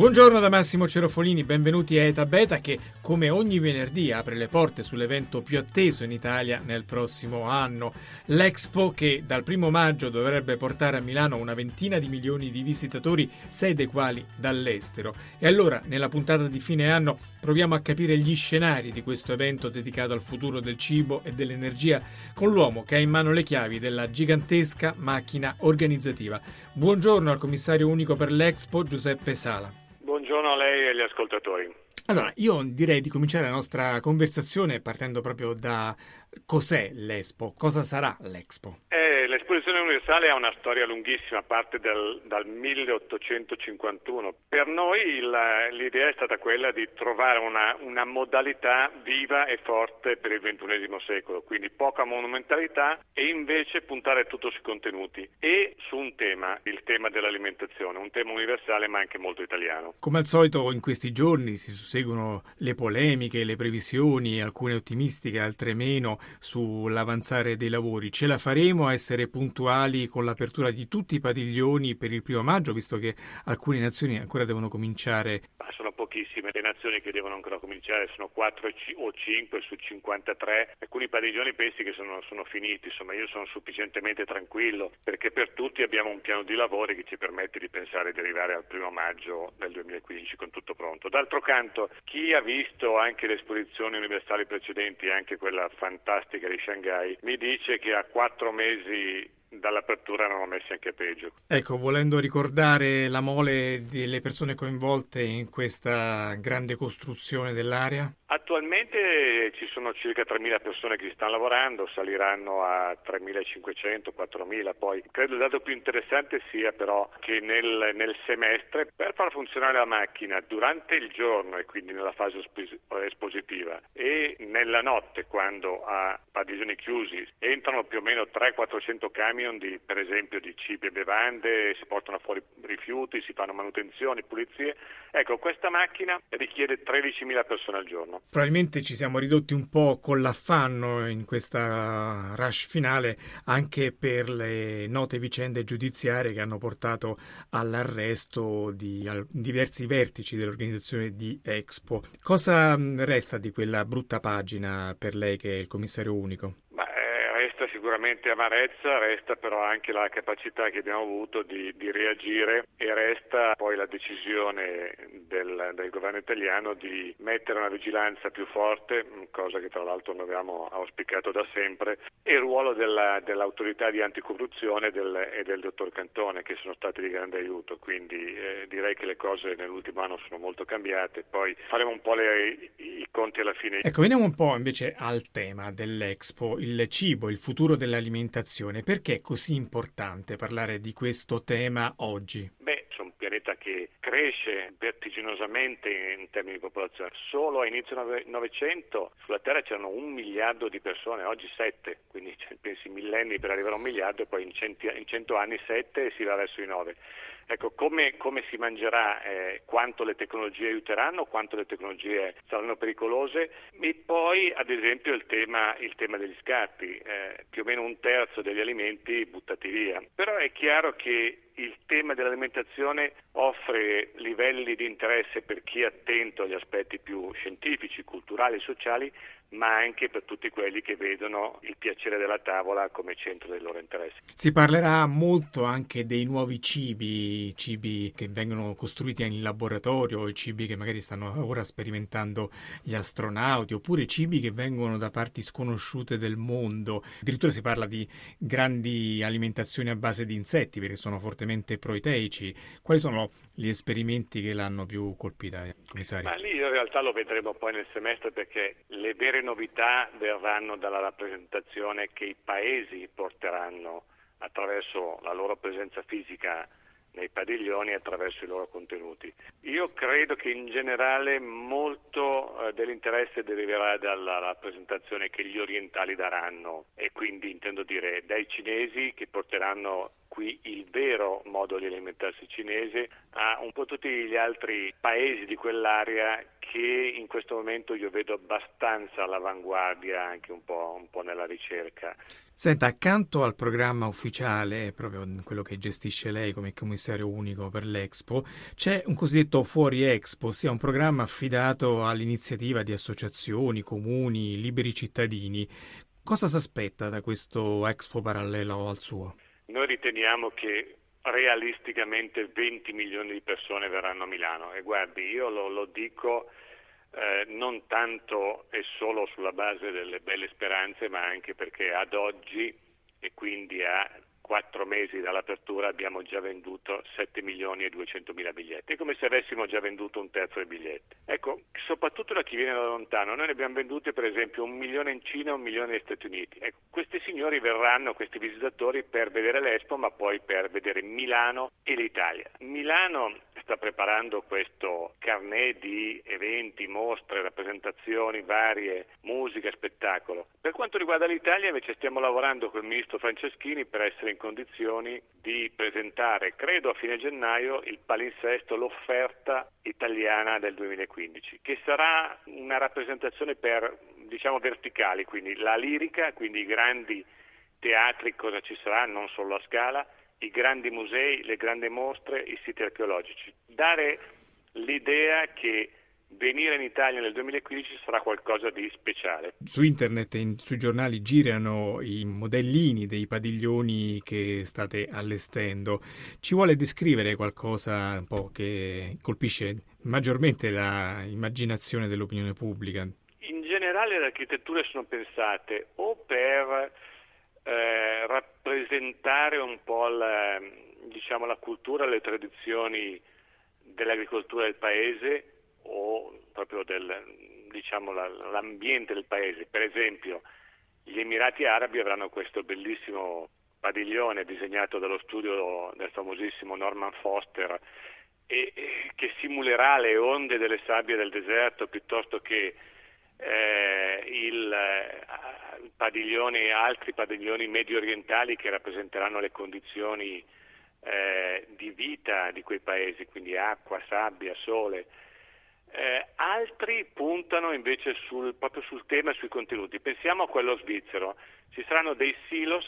Buongiorno da Massimo Cerofolini, benvenuti a Eta Beta che come ogni venerdì apre le porte sull'evento più atteso in Italia nel prossimo anno, l'Expo che dal primo maggio dovrebbe portare a Milano una ventina di milioni di visitatori, sei dei quali dall'estero. E allora nella puntata di fine anno proviamo a capire gli scenari di questo evento dedicato al futuro del cibo e dell'energia con l'uomo che ha in mano le chiavi della gigantesca macchina organizzativa. Buongiorno al commissario unico per l'Expo Giuseppe Sala. Buongiorno a lei e agli ascoltatori. Allora, io direi di cominciare la nostra conversazione partendo proprio da cos'è l'Expo, cosa sarà l'Expo? Eh, l'esposizione universale ha una storia lunghissima, parte del, dal 1851. Per noi il, l'idea è stata quella di trovare una, una, modalità viva e forte per il XXI secolo, quindi poca monumentalità e invece puntare tutto sui contenuti e su un tema, il tema dell'alimentazione, un tema universale ma anche molto italiano. Come al solito in questi giorni si susseguono le polemiche, le previsioni, alcune ottimistiche, altre meno sull'avanzare dei lavori. Ce la faremo a essere puntuali con l'apertura di tutti i padiglioni per il primo maggio, visto che alcune nazioni ancora devono cominciare? Sono pochissime le nazioni che devono ancora cominciare, sono 4 o 5 su 53. Alcuni padiglioni pensi che sono, sono finiti, insomma io sono sufficientemente tranquillo perché per tutti abbiamo un piano di lavori che ci permette di pensare di arrivare al primo maggio del 2015 con tutto pronto. D'altro canto, chi ha visto anche le esposizioni universali precedenti, anche quella fantastica di Shanghai, mi dice che a quattro mesi dall'apertura erano messi anche peggio. Ecco, volendo ricordare la mole delle persone coinvolte in questa grande costruzione dell'area? Attualmente ci sono circa 3.000 persone che ci stanno lavorando, saliranno a 3.500, 4.000, poi credo il dato più interessante sia però che nel, nel, semestre per far funzionare la macchina durante il giorno e quindi nella fase espositiva e nella notte quando ha padiglioni chiusi entrano più o meno 300-400 camion di, per esempio di cibi e bevande, si portano fuori rifiuti, si fanno manutenzioni, pulizie. Ecco, questa macchina richiede 13.000 persone al giorno. Probabilmente ci siamo ridotti un po' con l'affanno in questa rush finale anche per le note vicende giudiziarie che hanno portato all'arresto di diversi vertici dell'organizzazione di Expo. Cosa resta di quella brutta pagina per lei che è il commissario unico? Sicuramente amarezza, resta però anche la capacità che abbiamo avuto di, di reagire e resta poi la decisione del, del, governo italiano di mettere una vigilanza più forte, cosa che tra l'altro noi abbiamo auspicato da sempre, e il ruolo della, dell'autorità di anticorruzione del, e del dottor Cantone che sono stati di grande aiuto, quindi eh, direi che le cose nell'ultimo anno sono molto cambiate, poi faremo un po' le, i, i conti alla fine. Ecco, veniamo un po' invece al tema dell'Expo, il cibo, il futuro dell'alimentazione. Perché è così importante parlare di questo tema oggi? Beh, c'è un pianeta che cresce vertiginosamente in termini di popolazione. Solo a inizio Novecento sulla Terra c'erano un miliardo di persone, oggi sette, quindi pensi millenni per arrivare a un miliardo e poi in cento, anni sette e si va verso i nove. Ecco, come, come si mangerà, eh, quanto le tecnologie aiuteranno, quanto le tecnologie saranno pericolose e poi ad esempio il tema, il tema degli scarti, eh, più o meno un terzo degli alimenti buttati via. Però è chiaro che il tema dell'alimentazione offre livelli di interesse per chi è attento agli aspetti più scientifici, culturali sociali, ma anche per tutti quelli che vedono il piacere della tavola come centro dei loro interessi. Si parlerà molto anche dei nuovi cibi, cibi che vengono costruiti in laboratorio, i cibi che magari stanno ora sperimentando gli astronauti, oppure cibi che vengono da parti sconosciute del mondo. Addirittura si parla di grandi alimentazioni a base di insetti, perché sono fortemente proiteici. Quali sono gli esperimenti che l'hanno più colpita, commissario? Ma lì in realtà lo vedremo poi nel semestre perché le vere novità verranno dalla rappresentazione che i paesi porteranno attraverso la loro presenza fisica nei padiglioni attraverso i loro contenuti. Io credo che in generale molto eh, dell'interesse deriverà dalla rappresentazione che gli orientali daranno e quindi intendo dire dai cinesi che porteranno qui il vero modo di alimentarsi cinese a un po' tutti gli altri paesi di quell'area che in questo momento io vedo abbastanza all'avanguardia anche un po', un po nella ricerca. Senta, accanto al programma ufficiale, proprio quello che gestisce lei come commissario unico per l'Expo, c'è un cosiddetto Fuori Expo, ossia un programma affidato all'iniziativa di associazioni, comuni, liberi cittadini. Cosa si aspetta da questo Expo parallelo al suo? Noi riteniamo che realisticamente 20 milioni di persone verranno a Milano. E guardi, io lo, lo dico eh, non tanto e solo sulla base delle belle speranze, ma anche perché ad oggi e quindi a quattro mesi dall'apertura abbiamo già venduto 7 milioni e 200 mila biglietti, è come se avessimo già venduto un terzo dei biglietti. Ecco, soprattutto da chi viene da lontano, noi ne abbiamo venduti per esempio un milione in Cina e un milione negli Stati Uniti. Ecco, questi signori verranno, questi visitatori, per vedere l'Expo, ma poi per vedere Milano e l'Italia. Milano sta preparando questo carnet di eventi, mostre, rappresentazioni varie, musica, spettacolo. Per quanto riguarda l'Italia invece stiamo lavorando con il ministro Franceschini per essere in condizioni di presentare, credo a fine gennaio, il palinsesto, l'offerta italiana del 2015, che sarà una rappresentazione per, diciamo, verticali, quindi la lirica, quindi i grandi teatri, cosa ci sarà, non solo a Scala, i grandi musei, le grandi mostre, i siti archeologici. Dare l'idea che venire in Italia nel 2015 sarà qualcosa di speciale. Su internet e sui giornali girano i modellini dei padiglioni che state allestendo. Ci vuole descrivere qualcosa un po' che colpisce maggiormente l'immaginazione dell'opinione pubblica? In generale le architetture sono pensate o per eh, rappresentare un po' la, diciamo, la cultura le tradizioni dell'agricoltura del paese o proprio del, diciamo, la, l'ambiente del paese. Per esempio, gli Emirati Arabi avranno questo bellissimo padiglione disegnato dallo studio del famosissimo Norman Foster e, e che simulerà le onde delle sabbie del deserto piuttosto che eh, il, eh, padiglioni, altri padiglioni medio orientali che rappresenteranno le condizioni eh, di vita di quei paesi, quindi acqua, sabbia, sole. Eh, altri puntano invece sul, proprio sul tema e sui contenuti. Pensiamo a quello svizzero. Ci saranno dei silos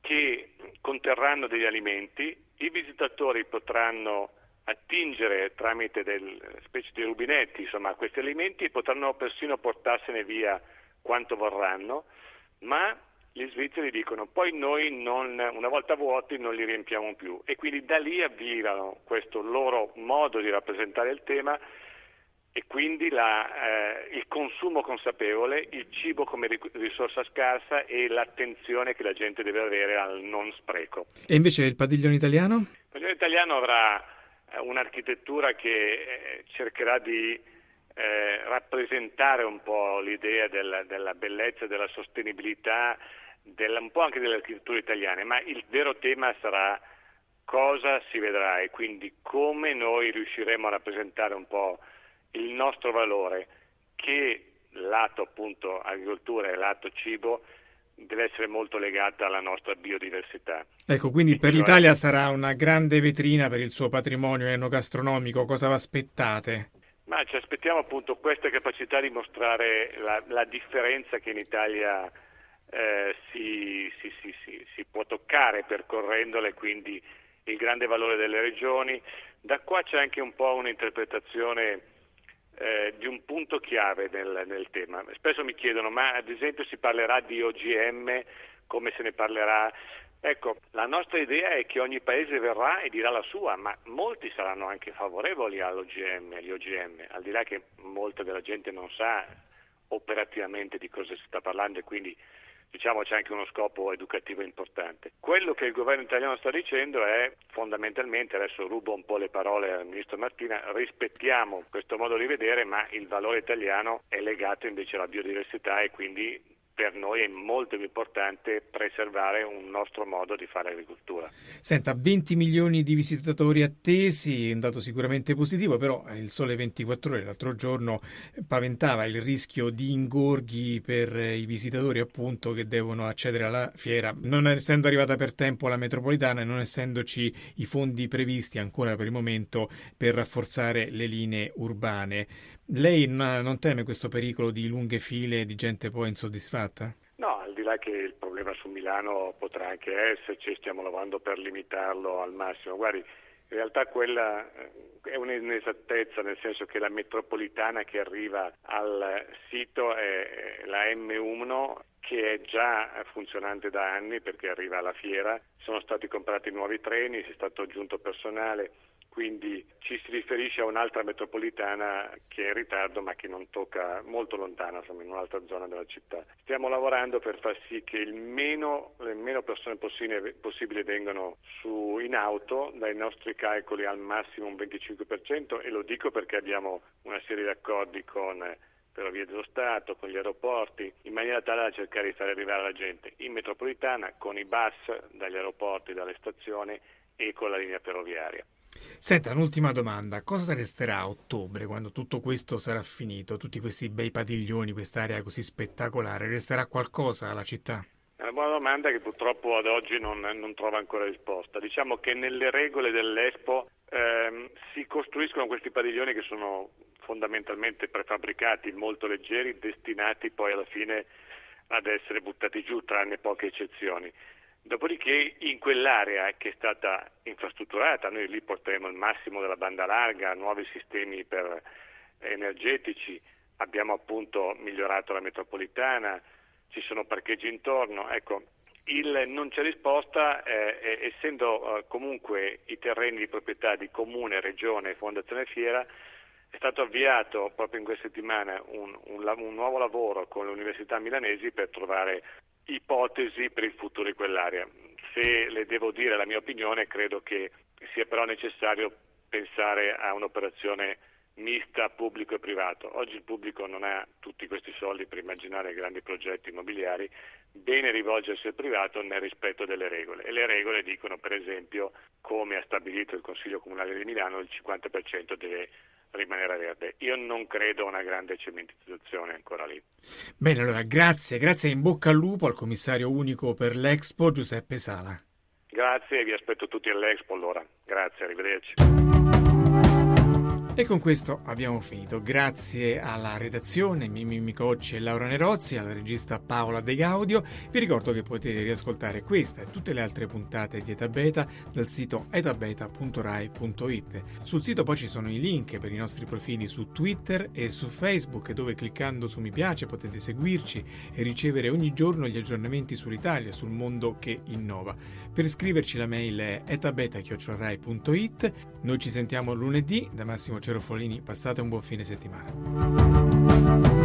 che conterranno degli alimenti, i visitatori potranno attingere tramite delle specie di rubinetti insomma, questi alimenti e potranno persino portarsene via quanto vorranno, ma gli svizzeri dicono poi noi non, una volta vuoti non li riempiamo più e quindi da lì avvirano questo loro modo di rappresentare il tema e quindi la, eh, il consumo consapevole, il cibo come risorsa scarsa e l'attenzione che la gente deve avere al non spreco. E invece il padiglione italiano? Il padiglione italiano avrà eh, un'architettura che eh, cercherà di eh, rappresentare un po' l'idea della, della bellezza, della sostenibilità, della, un po' anche delle architetture italiane, ma il vero tema sarà cosa si vedrà e quindi come noi riusciremo a rappresentare un po' il nostro valore che lato appunto agricoltura e lato cibo deve essere molto legata alla nostra biodiversità. Ecco, quindi per l'Italia sarà una grande vetrina per il suo patrimonio enogastronomico, cosa vi aspettate? Ma ci aspettiamo appunto questa capacità di mostrare la, la differenza che in Italia eh, si, si, si, si, può toccare percorrendole, quindi il grande valore delle regioni. Da qua c'è anche un po' un'interpretazione eh, di un punto chiave nel, nel, tema. Spesso mi chiedono, ma ad esempio si parlerà di OGM come se ne parlerà Ecco, la nostra idea è che ogni paese verrà e dirà la sua, ma molti saranno anche favorevoli all'OGM, agli OGM, al di là che molta della gente non sa operativamente di cosa si sta parlando e quindi diciamo c'è anche uno scopo educativo importante. Quello che il governo italiano sta dicendo è fondamentalmente, adesso rubo un po' le parole al ministro Martina, rispettiamo questo modo di vedere, ma il valore italiano è legato invece alla biodiversità e quindi per noi è molto importante preservare un nostro modo di fare agricoltura. Senta, 20 milioni di visitatori attesi, un dato sicuramente positivo, però il Sole 24 Ore l'altro giorno paventava il rischio di ingorghi per i visitatori appunto che devono accedere alla fiera, non essendo arrivata per tempo la metropolitana e non essendoci i fondi previsti ancora per il momento per rafforzare le linee urbane. Lei non teme questo pericolo di lunghe file di gente poi insoddisfatta? No, al di là che il problema su Milano potrà anche esserci, stiamo lavorando per limitarlo al massimo. Guardi, in realtà quella eh, è un'inesattezza, nel senso che la metropolitana che arriva al sito è la M1 che è già funzionante da anni perché arriva alla fiera, sono stati comprati nuovi treni, si è stato aggiunto personale quindi ci si riferisce a un'altra metropolitana che è in ritardo ma che non tocca molto lontana, insomma in un'altra zona della città. Stiamo lavorando per far sì che meno, le meno persone possibile, possibile vengano su, in auto, dai nostri calcoli al massimo un 25% e lo dico perché abbiamo una serie di accordi con Ferrovie dello Stato, con gli aeroporti, in maniera tale da cercare di far arrivare la gente in metropolitana con i bus dagli aeroporti, dalle stazioni e con la linea ferroviaria. Senta, un'ultima domanda. Cosa resterà a ottobre quando tutto questo sarà finito? Tutti questi bei padiglioni, quest'area così spettacolare, resterà qualcosa alla città? È una buona domanda che purtroppo ad oggi non, non trova ancora risposta. Diciamo che nelle regole dell'Expo ehm, si costruiscono questi padiglioni che sono fondamentalmente prefabbricati, molto leggeri, destinati poi alla fine ad essere buttati giù, tranne poche eccezioni. Dopodiché in quell'area che è stata infrastrutturata, noi lì porteremo il massimo della banda larga, nuovi sistemi per energetici, abbiamo appunto migliorato la metropolitana, ci sono parcheggi intorno, ecco, il, non c'è risposta, eh, essendo eh, comunque i terreni di proprietà di Comune, Regione e Fondazione Fiera, è stato avviato proprio in questa settimana un, un, un nuovo lavoro con le università milanesi per trovare ipotesi per il futuro di quell'area. Se le devo dire la mia opinione, credo che sia però necessario pensare a un'operazione mista pubblico e privato. Oggi il pubblico non ha tutti questi soldi per immaginare grandi progetti immobiliari, bene rivolgersi al privato nel rispetto delle regole. E le regole dicono, per esempio, come ha stabilito il Consiglio Comunale di Milano, il 50% deve rimanere verde. Io non credo a una grande cementizzazione ancora lì. Bene, allora grazie, grazie in bocca al lupo al commissario unico per l'Expo Giuseppe Sala. Grazie, vi aspetto tutti all'Expo allora. Grazie, arrivederci. E con questo abbiamo finito. Grazie alla redazione Mimmi Micocci e Laura Nerozzi, alla regista Paola De Gaudio. Vi ricordo che potete riascoltare questa e tutte le altre puntate di Etabeta dal sito etabeta.rai.it. Sul sito poi ci sono i link per i nostri profili su Twitter e su Facebook, dove cliccando su mi piace potete seguirci e ricevere ogni giorno gli aggiornamenti sull'Italia, sul mondo che innova. Per scriverci la mail è etabeta.rai.it. Noi ci sentiamo lunedì da Massimo Ruggero Folini, passate un buon fine settimana.